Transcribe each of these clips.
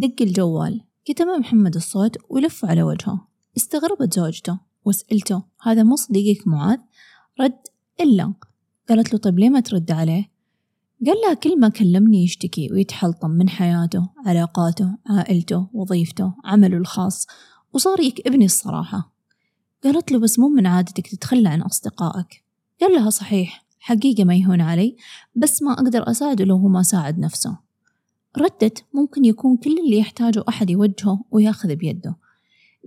دق الجوال كتم محمد الصوت ولف على وجهه. استغربت زوجته وسألته هذا مو صديقك معاذ؟ رد إلا. قالت له طيب ليه ما ترد عليه؟ قال لها كل ما كلمني يشتكي ويتحلطم من حياته علاقاته عائلته وظيفته عمله الخاص وصار يكئبني الصراحة. قالت له بس مو من عادتك تتخلى عن أصدقائك. قال لها صحيح حقيقة ما يهون علي بس ما أقدر أساعده لو هو ما ساعد نفسه. ردت ممكن يكون كل اللي يحتاجه أحد يوجهه وياخذ بيده.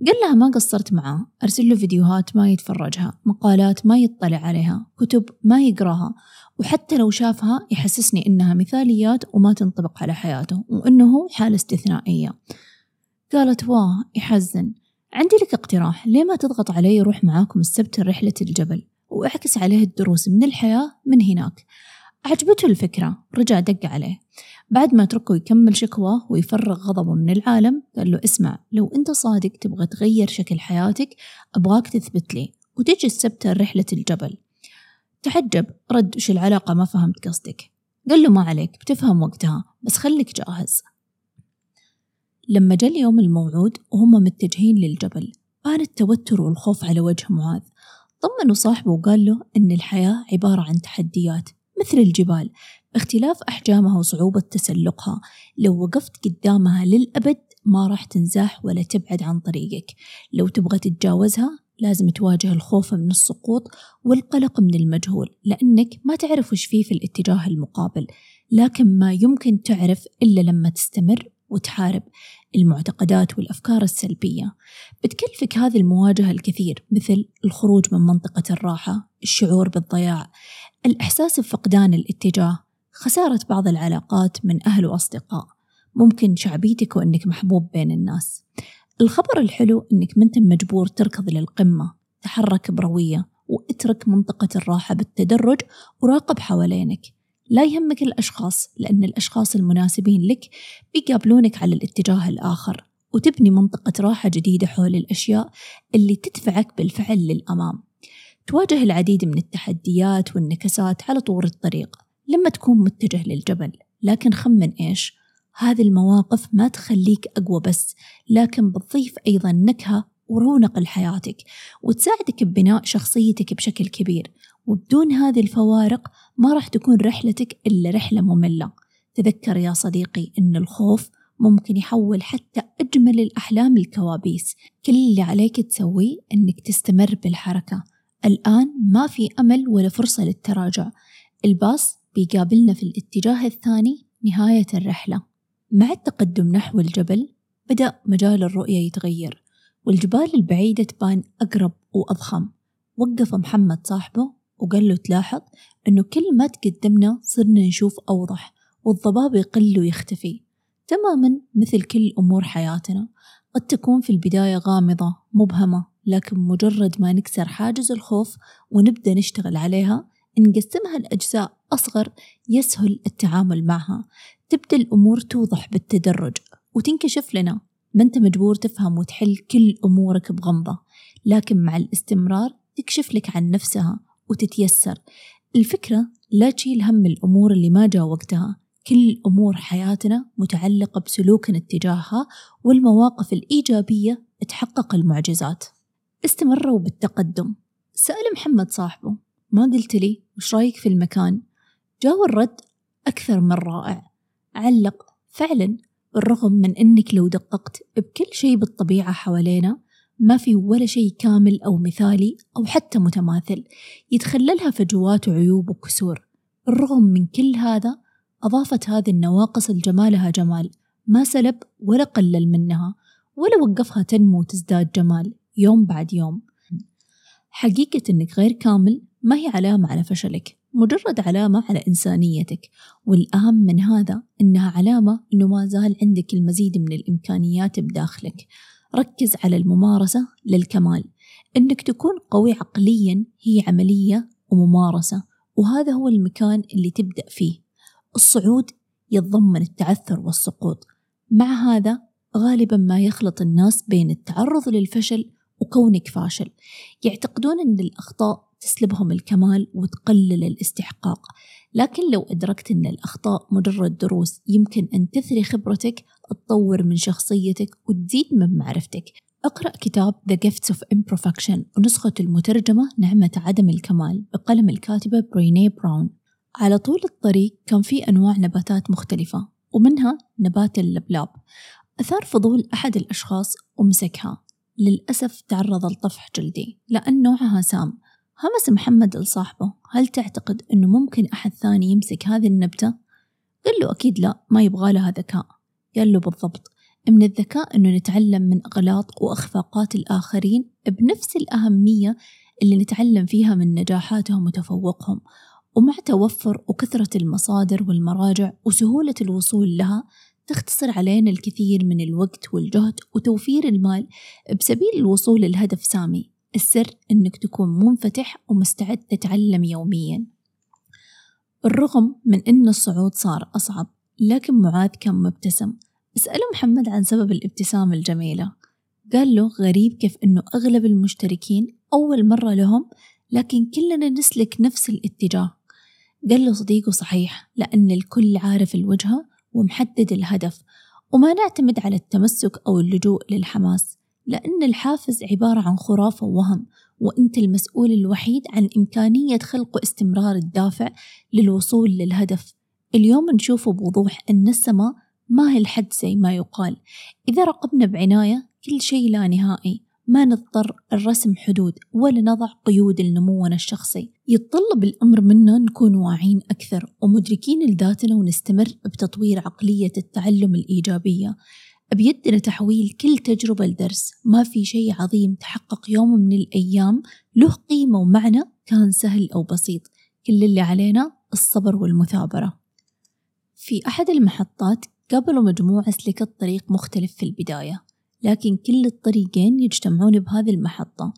قال لها ما قصرت معاه أرسل له فيديوهات ما يتفرجها مقالات ما يطلع عليها كتب ما يقراها وحتى لو شافها يحسسني إنها مثاليات وما تنطبق على حياته وإنه حالة استثنائية. قالت واه يحزن. عندي لك اقتراح ليه ما تضغط عليه يروح معاكم السبت رحلة الجبل وأعكس عليه الدروس من الحياة من هناك؟ عجبته الفكرة رجع دق عليه. بعد ما تركه يكمل شكواه ويفرغ غضبه من العالم قال له اسمع لو انت صادق تبغى تغير شكل حياتك أبغاك تثبت لي وتجي السبت رحلة الجبل. تعجب رد وش العلاقة؟ ما فهمت قصدك. قال له ما عليك بتفهم وقتها بس خليك جاهز. لما جاء اليوم الموعود وهم متجهين للجبل بان التوتر والخوف على وجه معاذ. طمنوا صاحبه وقال له إن الحياة عبارة عن تحديات مثل الجبال. باختلاف أحجامها وصعوبة تسلقها. لو وقفت قدامها للأبد ما راح تنزاح ولا تبعد عن طريقك. لو تبغى تتجاوزها لازم تواجه الخوف من السقوط والقلق من المجهول لأنك ما تعرف وش فيه في الاتجاه المقابل. لكن ما يمكن تعرف إلا لما تستمر وتحارب. المعتقدات والأفكار السلبية. بتكلفك هذه المواجهة الكثير مثل الخروج من منطقة الراحة الشعور بالضياع الإحساس بفقدان الاتجاه خسارة بعض العلاقات من أهل وأصدقاء. ممكن شعبيتك وأنك محبوب بين الناس. الخبر الحلو أنك منت مجبور تركض للقمة تحرك بروية واترك منطقة الراحة بالتدرج وراقب حوالينك. لا يهمك الأشخاص لأن الأشخاص المناسبين لك بيقابلونك على الاتجاه الآخر وتبني منطقة راحة جديدة حول الأشياء اللي تدفعك بالفعل للأمام. تواجه العديد من التحديات والنكسات على طول الطريق. لما تكون متجه للجبل. لكن خمن إيش؟ هذه المواقف ما تخليك أقوى بس لكن بتضيف أيضا نكهة ورونق لحياتك وتساعدك ببناء شخصيتك بشكل كبير. وبدون هذه الفوارق ما راح تكون رحلتك إلا رحلة مملة. تذكر يا صديقي أن الخوف ممكن يحول حتى أجمل الأحلام الكوابيس كل اللي عليك تسويه أنك تستمر بالحركة. الآن ما في أمل ولا فرصة للتراجع. الباص بيقابلنا في الاتجاه الثاني نهاية الرحلة. مع التقدم نحو الجبل بدأ مجال الرؤية يتغير والجبال البعيدة تبان أقرب وأضخم. وقف محمد صاحبه وقال له تلاحظ أنه كل ما تقدمنا صرنا نشوف أوضح والضباب يقل ويختفي. تماما مثل كل أمور حياتنا قد تكون في البداية غامضة مبهمة لكن مجرد ما نكسر حاجز الخوف ونبدأ نشتغل عليها نقسمها لأجزاء أصغر يسهل التعامل معها. تبدأ الأمور توضح بالتدرج وتنكشف لنا. ما أنت مجبور تفهم وتحل كل أمورك بغمضة لكن مع الاستمرار تكشف لك عن نفسها وتتيسر. الفكرة لا تشيل هم الأمور اللي ما جاء وقتها كل أمور حياتنا متعلقة بسلوكنا اتجاهها والمواقف الإيجابية تحقق المعجزات. استمروا بالتقدم. سأل محمد صاحبه. ما قلت لي وش رأيك في المكان؟ جاء الرد أكثر من رائع. علق. فعلا بالرغم من أنك لو دققت بكل شيء بالطبيعة حوالينا ما في ولا شيء كامل أو مثالي أو حتى متماثل يتخللها فجوات وعيوب وكسور. بالرغم من كل هذا أضافت هذه النواقص لجمالها جمال. ما سلب ولا قلل منها ولا وقفها تنمو وتزداد جمال يوم بعد يوم. حقيقة أنك غير كامل ما هي علامة على فشلك؟ مجرد علامة على إنسانيتك. والأهم من هذا إنها علامة إنه ما زال عندك المزيد من الإمكانيات بداخلك. ركز على الممارسة للكمال. إنك تكون قوي عقليا هي عملية وممارسة وهذا هو المكان اللي تبدأ فيه. الصعود يتضمن التعثر والسقوط. مع هذا غالبا ما يخلط الناس بين التعرض للفشل وكونك فاشل. يعتقدون أن الأخطاء تسلبهم الكمال وتقلل الاستحقاق. لكن لو أدركت أن الأخطاء مجرد دروس يمكن أن تثري خبرتك تطور من شخصيتك وتزيد من معرفتك. اقرأ كتاب The Gifts of Imperfection ونسخة المترجمة نعمة عدم الكمال بقلم الكاتبة بريني براون. على طول الطريق كان في أنواع نباتات مختلفة ومنها نبات اللبلاب. أثار فضول أحد الأشخاص ومسكها للأسف تعرض لطفح جلدي لأن نوعها سام. همس محمد لصاحبه هل تعتقد أنه ممكن أحد ثاني يمسك هذه النبتة؟ قال له أكيد لا ما يبغى لها ذكاء. قال له بالضبط من الذكاء أنه نتعلم من أغلاط وأخفاقات الآخرين بنفس الأهمية اللي نتعلم فيها من نجاحاتهم وتفوقهم. ومع توفر وكثرة المصادر والمراجع وسهولة الوصول لها تختصر علينا الكثير من الوقت والجهد وتوفير المال بسبيل الوصول للهدف سامي. السر أنك تكون منفتح ومستعد تتعلم يوميا. بالرغم من أن الصعود صار أصعب لكن معاذ كان مبتسم. اسأله محمد عن سبب الابتسامة الجميلة. قال له غريب كيف أنه أغلب المشتركين أول مرة لهم لكن كلنا نسلك نفس الاتجاه. قال له صديقه صحيح لأن الكل عارف الوجهة ومحدد الهدف وما نعتمد على التمسك أو اللجوء للحماس. لأن الحافز عبارة عن خرافة ووهم وأنت المسؤول الوحيد عن إمكانية خلق واستمرار الدافع للوصول للهدف. اليوم نشوف بوضوح أن السماء ما هي الحد زي ما يقال. إذا راقبنا بعناية كل شيء لا نهائي. ما نضطر الرسم حدود ولا نضع قيود لنمونا الشخصي. يتطلب الأمر منا نكون واعين أكثر ومدركين لذاتنا ونستمر بتطوير عقلية التعلم الإيجابية. بيدنا تحويل كل تجربة لدرس. ما في شيء عظيم تحقق يوم من الأيام له قيمة ومعنى كان سهل أو بسيط. كل اللي علينا الصبر والمثابرة. في أحد المحطات قابلوا مجموعة سلكت طريق مختلف في البداية لكن كل الطريقين يجتمعون بهذه المحطة.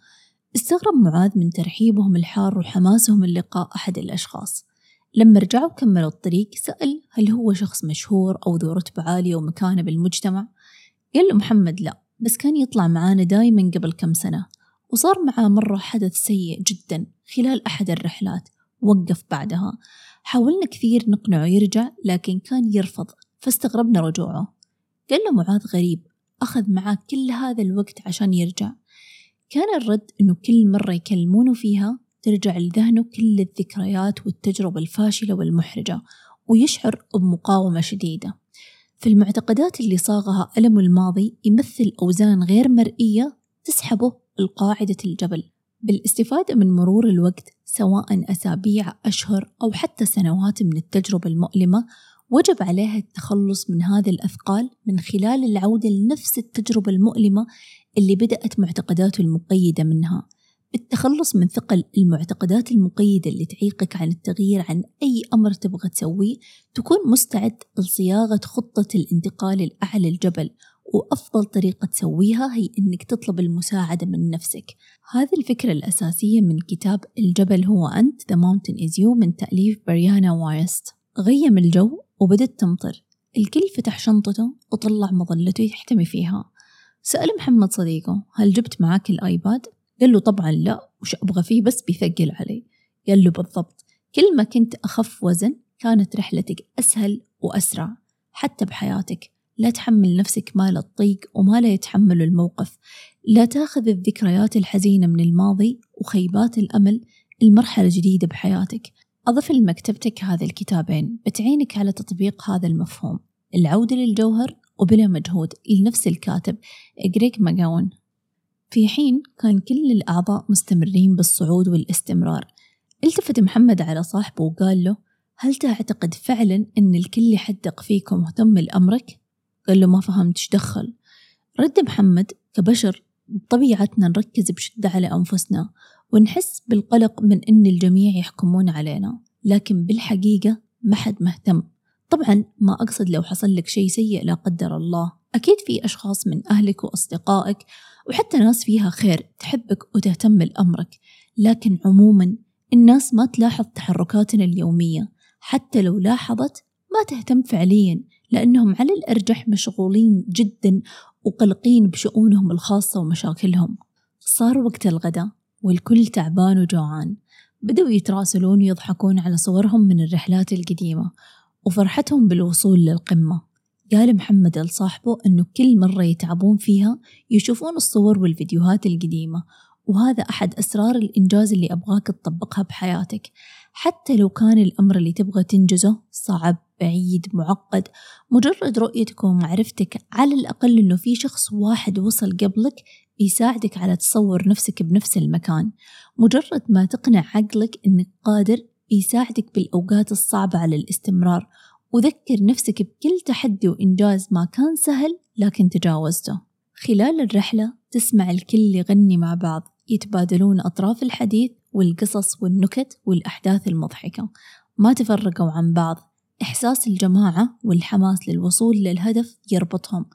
استغرب معاذ من ترحيبهم الحار وحماسهم للقاء أحد الأشخاص. لما رجعوا كملوا الطريق سأل هل هو شخص مشهور أو ذو رتبة عالية ومكانة بالمجتمع؟ قال له محمد لا بس كان يطلع معانا دايما قبل كم سنة وصار معاه مرة حدث سيء جدا خلال أحد الرحلات وقف بعدها. حاولنا كثير نقنعه يرجع لكن كان يرفض فاستغربنا رجوعه. قال له معاذ غريب أخذ معاه كل هذا الوقت عشان يرجع. كان الرد إنه كل مرة يكلمونه فيها ترجع لذهنه كل الذكريات والتجربة الفاشلة والمحرجة ويشعر بمقاومة شديدة. في المعتقدات اللي صاغها ألم الماضي يمثل أوزان غير مرئية تسحبه لقاعدة الجبل بالاستفادة من مرور الوقت سواء أسابيع أشهر أو حتى سنوات من التجربة المؤلمة وجب عليها التخلص من هذه الأثقال من خلال العودة لنفس التجربة المؤلمة اللي بدأت معتقداته المقيدة منها. التخلص من ثقل المعتقدات المقيدة اللي تعيقك عن التغيير عن أي أمر تبغى تسويه تكون مستعد لصياغة خطة الانتقال الأعلى الجبل وأفضل طريقة تسويها هي إنك تطلب المساعدة من نفسك. هذه الفكرة الأساسية من كتاب الجبل هو أنت The Mountain Is You من تأليف بريانا وايست. غيم الجو وبدت تمطر. الكل فتح شنطته وطلع مظلته يحتمي فيها. سأل محمد صديقه هل جبت معاك الآيباد؟ قال له طبعا لا وش أبغى فيه؟ بس بيثقل علي. قال له بالضبط. كل ما كنت أخف وزن كانت رحلتك أسهل وأسرع. حتى بحياتك. لا تحمل نفسك مال الطيق وما لا يتحمل الموقف. لا تأخذ الذكريات الحزينة من الماضي وخيبات الأمل المرحلة جديدة بحياتك. أضف لمكتبتك هذا الكتابين. بتعينك على تطبيق هذا المفهوم. العودة للجوهر وبلا مجهود لنفس الكاتب إغريك ماجاون في حين كان كل الأعضاء مستمرين بالصعود والاستمرار. التفت محمد على صاحبه وقال له هل تعتقد فعلا أن الكل يحدق فيك ومهتم لأمرك؟ قال له ما فهمت إيش دخل؟ رد محمد كبشر بطبيعتنا نركز بشدة على أنفسنا ونحس بالقلق من أن الجميع يحكمون علينا لكن بالحقيقة ما حد مهتم. طبعا ما أقصد لو حصل لك شيء سيء لا قدر الله. أكيد في أشخاص من أهلك وأصدقائك وحتى ناس فيها خير تحبك وتهتم لأمرك لكن عموما الناس ما تلاحظ تحركاتنا اليومية حتى لو لاحظت ما تهتم فعليا لأنهم على الأرجح مشغولين جدا وقلقين بشؤونهم الخاصة ومشاكلهم. صار وقت الغداء والكل تعبان وجوعان بدأوا يتراسلون ويضحكون على صورهم من الرحلات القديمة وفرحتهم بالوصول للقمة. قال محمد لصاحبه أنه كل مرة يتعبون فيها يشوفون الصور والفيديوهات القديمة وهذا أحد أسرار الإنجاز اللي أبغاك تطبقها بحياتك. حتى لو كان الأمر اللي تبغى تنجزه صعب بعيد معقد مجرد رؤيتك ومعرفتك على الأقل أنه في شخص واحد وصل قبلك بيساعدك على تصور نفسك بنفس المكان. مجرد ما تقنع عقلك أنك قادر بيساعدك بالأوقات الصعبة على الاستمرار وذكر نفسك بكل تحدي وإنجاز ما كان سهل لكن تجاوزته. خلال الرحلة تسمع الكل يغني مع بعض يتبادلون أطراف الحديث والقصص والنكت والأحداث المضحكة. ما تفرقوا عن بعض إحساس الجماعة والحماس للوصول للهدف يربطهم.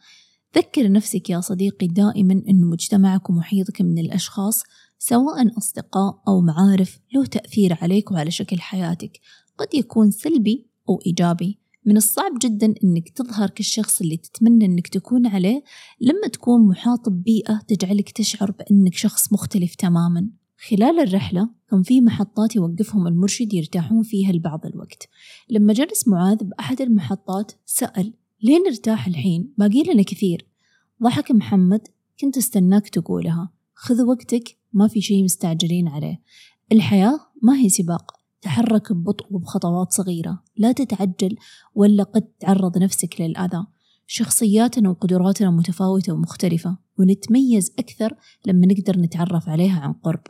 ذكر نفسك يا صديقي دائما أن مجتمعك ومحيطك من الأشخاص سواء أصدقاء أو معارف له تأثير عليك وعلى شكل حياتك. قد يكون سلبي أو إيجابي. من الصعب جدا أنك تظهر كالشخص اللي تتمنى أنك تكون عليه لما تكون محاط ببيئة تجعلك تشعر بأنك شخص مختلف تماما. خلال الرحلة كان في محطات يوقفهم المرشد يرتاحون فيها لبعض الوقت. لما جلس معاذ بأحد المحطات سأل ليه نرتاح الحين؟ باقي لنا كثير. ضحك محمد كنت استناك تقولها. خذ وقتك ما في شيء مستعجلين عليه. الحياة ما هي سباق. تحرك ببطء وبخطوات صغيرة. لا تتعجل ولا قد تعرض نفسك للأذى. شخصياتنا وقدراتنا متفاوتة ومختلفة ونتميز أكثر لما نقدر نتعرف عليها عن قرب.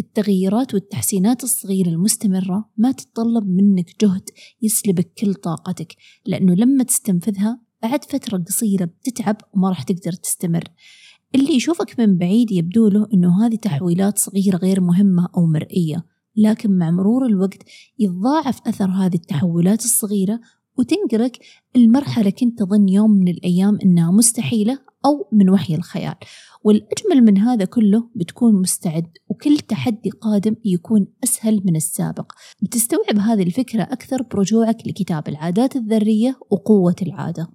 التغييرات والتحسينات الصغيرة المستمرة ما تتطلب منك جهد يسلبك كل طاقتك لأنه لما تستنفذها بعد فترة قصيرة بتتعب وما راح تقدر تستمر. اللي يشوفك من بعيد يبدو له أنه هذه تحويلات صغيرة غير مهمة أو مرئية. لكن مع مرور الوقت يتضاعف أثر هذه التحولات الصغيرة وتنقلك المرحلة كنت تظن يوم من الأيام إنها مستحيلة أو من وحي الخيال. والأجمل من هذا كله بتكون مستعد وكل تحدي قادم يكون أسهل من السابق. بتستوعب هذه الفكرة أكثر برجوعك لكتاب العادات الذرية وقوة العادة.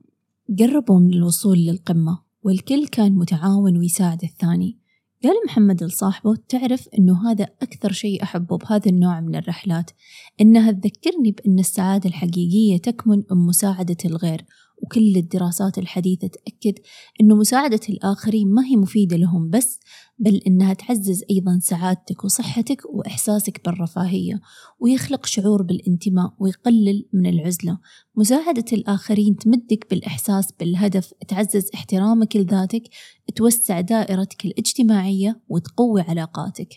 قربوا من الوصول للقمة والكل كان متعاون ويساعد الثاني. قال محمد لصاحبه تعرف أنه هذا أكثر شيء أحبه بهذا النوع من الرحلات إنها تذكرني بأن السعادة الحقيقية تكمن بمساعدة الغير. وكل الدراسات الحديثة تأكد أنه مساعدة الآخرين ما هي مفيدة لهم بس بل إنها تعزز أيضا سعادتك وصحتك وإحساسك بالرفاهية ويخلق شعور بالانتماء ويقلل من العزلة. مساعدة الآخرين تمدك بالإحساس بالهدف تعزز احترامك لذاتك توسع دائرتك الاجتماعية وتقوي علاقاتك.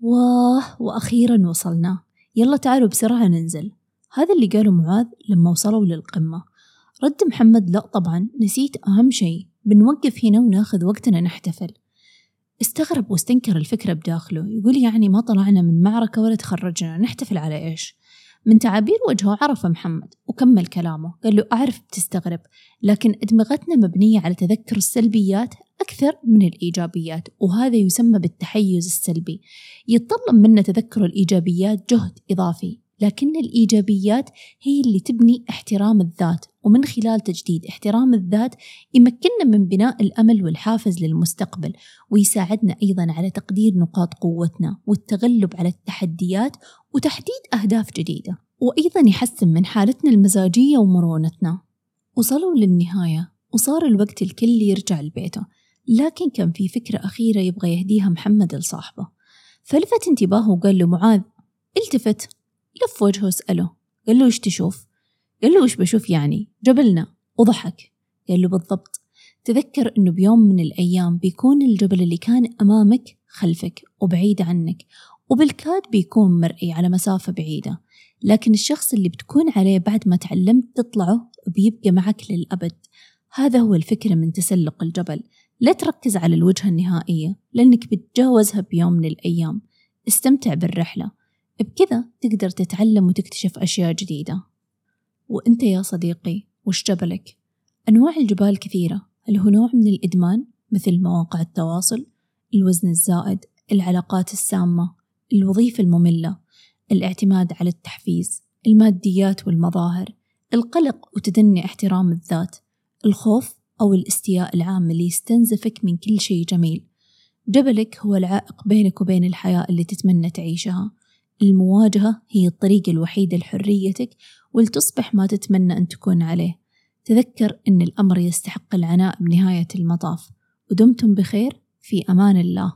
واه وأخيرا وصلنا. يلا تعالوا بسرعة ننزل. هذا اللي قاله معاذ لما وصلوا للقمة. رد محمد لا طبعا. نسيت أهم شيء. بنوقف هنا وناخذ وقتنا نحتفل. استغرب واستنكر الفكرة بداخله. يقول يعني ما طلعنا من معركة ولا تخرجنا. نحتفل على إيش؟ من تعابير وجهه عرف محمد وكمل كلامه. قال له أعرف بتستغرب لكن أدمغتنا مبنية على تذكر السلبيات أكثر من الإيجابيات وهذا يسمى بالتحيز السلبي. يتطلب منا تذكر الإيجابيات جهد إضافي. لكن الإيجابيات هي اللي تبني احترام الذات. ومن خلال تجديد احترام الذات يمكننا من بناء الأمل والحافز للمستقبل ويساعدنا أيضا على تقدير نقاط قوتنا والتغلب على التحديات وتحديد أهداف جديدة. وأيضا يحسن من حالتنا المزاجية ومرونتنا. وصلوا للنهاية وصار الوقت الكل يرجع لبيته. لكن كان في فكرة أخيرة يبغى يهديها محمد لصاحبه. فلفت انتباهه وقال له معاذ التفت. لف وجهه وسأله قال له وش تشوف؟ قال له وش بشوف يعني؟ جبلنا وضحك. قال له بالضبط. تذكر أنه بيوم من الأيام بيكون الجبل اللي كان أمامك خلفك وبعيد عنك وبالكاد بيكون مرئي على مسافة بعيدة لكن الشخص اللي بتكون عليه بعد ما تعلمت تطلعه بيبقى معك للأبد. هذا هو الفكرة من تسلق الجبل. لا تركز على الوجهة النهائية لأنك بتجاوزها بيوم من الأيام. استمتع بالرحلة. بكذا تقدر تتعلم وتكتشف أشياء جديدة. وأنت يا صديقي وش جبلك؟ أنواع الجبال كثيرة هل هو نوع من الإدمان مثل مواقع التواصل الوزن الزائد العلاقات السامة الوظيفة المملة الاعتماد على التحفيز الماديات والمظاهر القلق وتدني احترام الذات الخوف أو الاستياء العام اللي يستنزفك من كل شيء جميل. جبلك هو العائق بينك وبين الحياة اللي تتمنى تعيشها. المواجهة هي الطريقة الوحيدة لحريتك ولتصبح ما تتمنى أن تكون عليه. تذكر أن الأمر يستحق العناء بنهاية المطاف. ودمتم بخير. في أمان الله.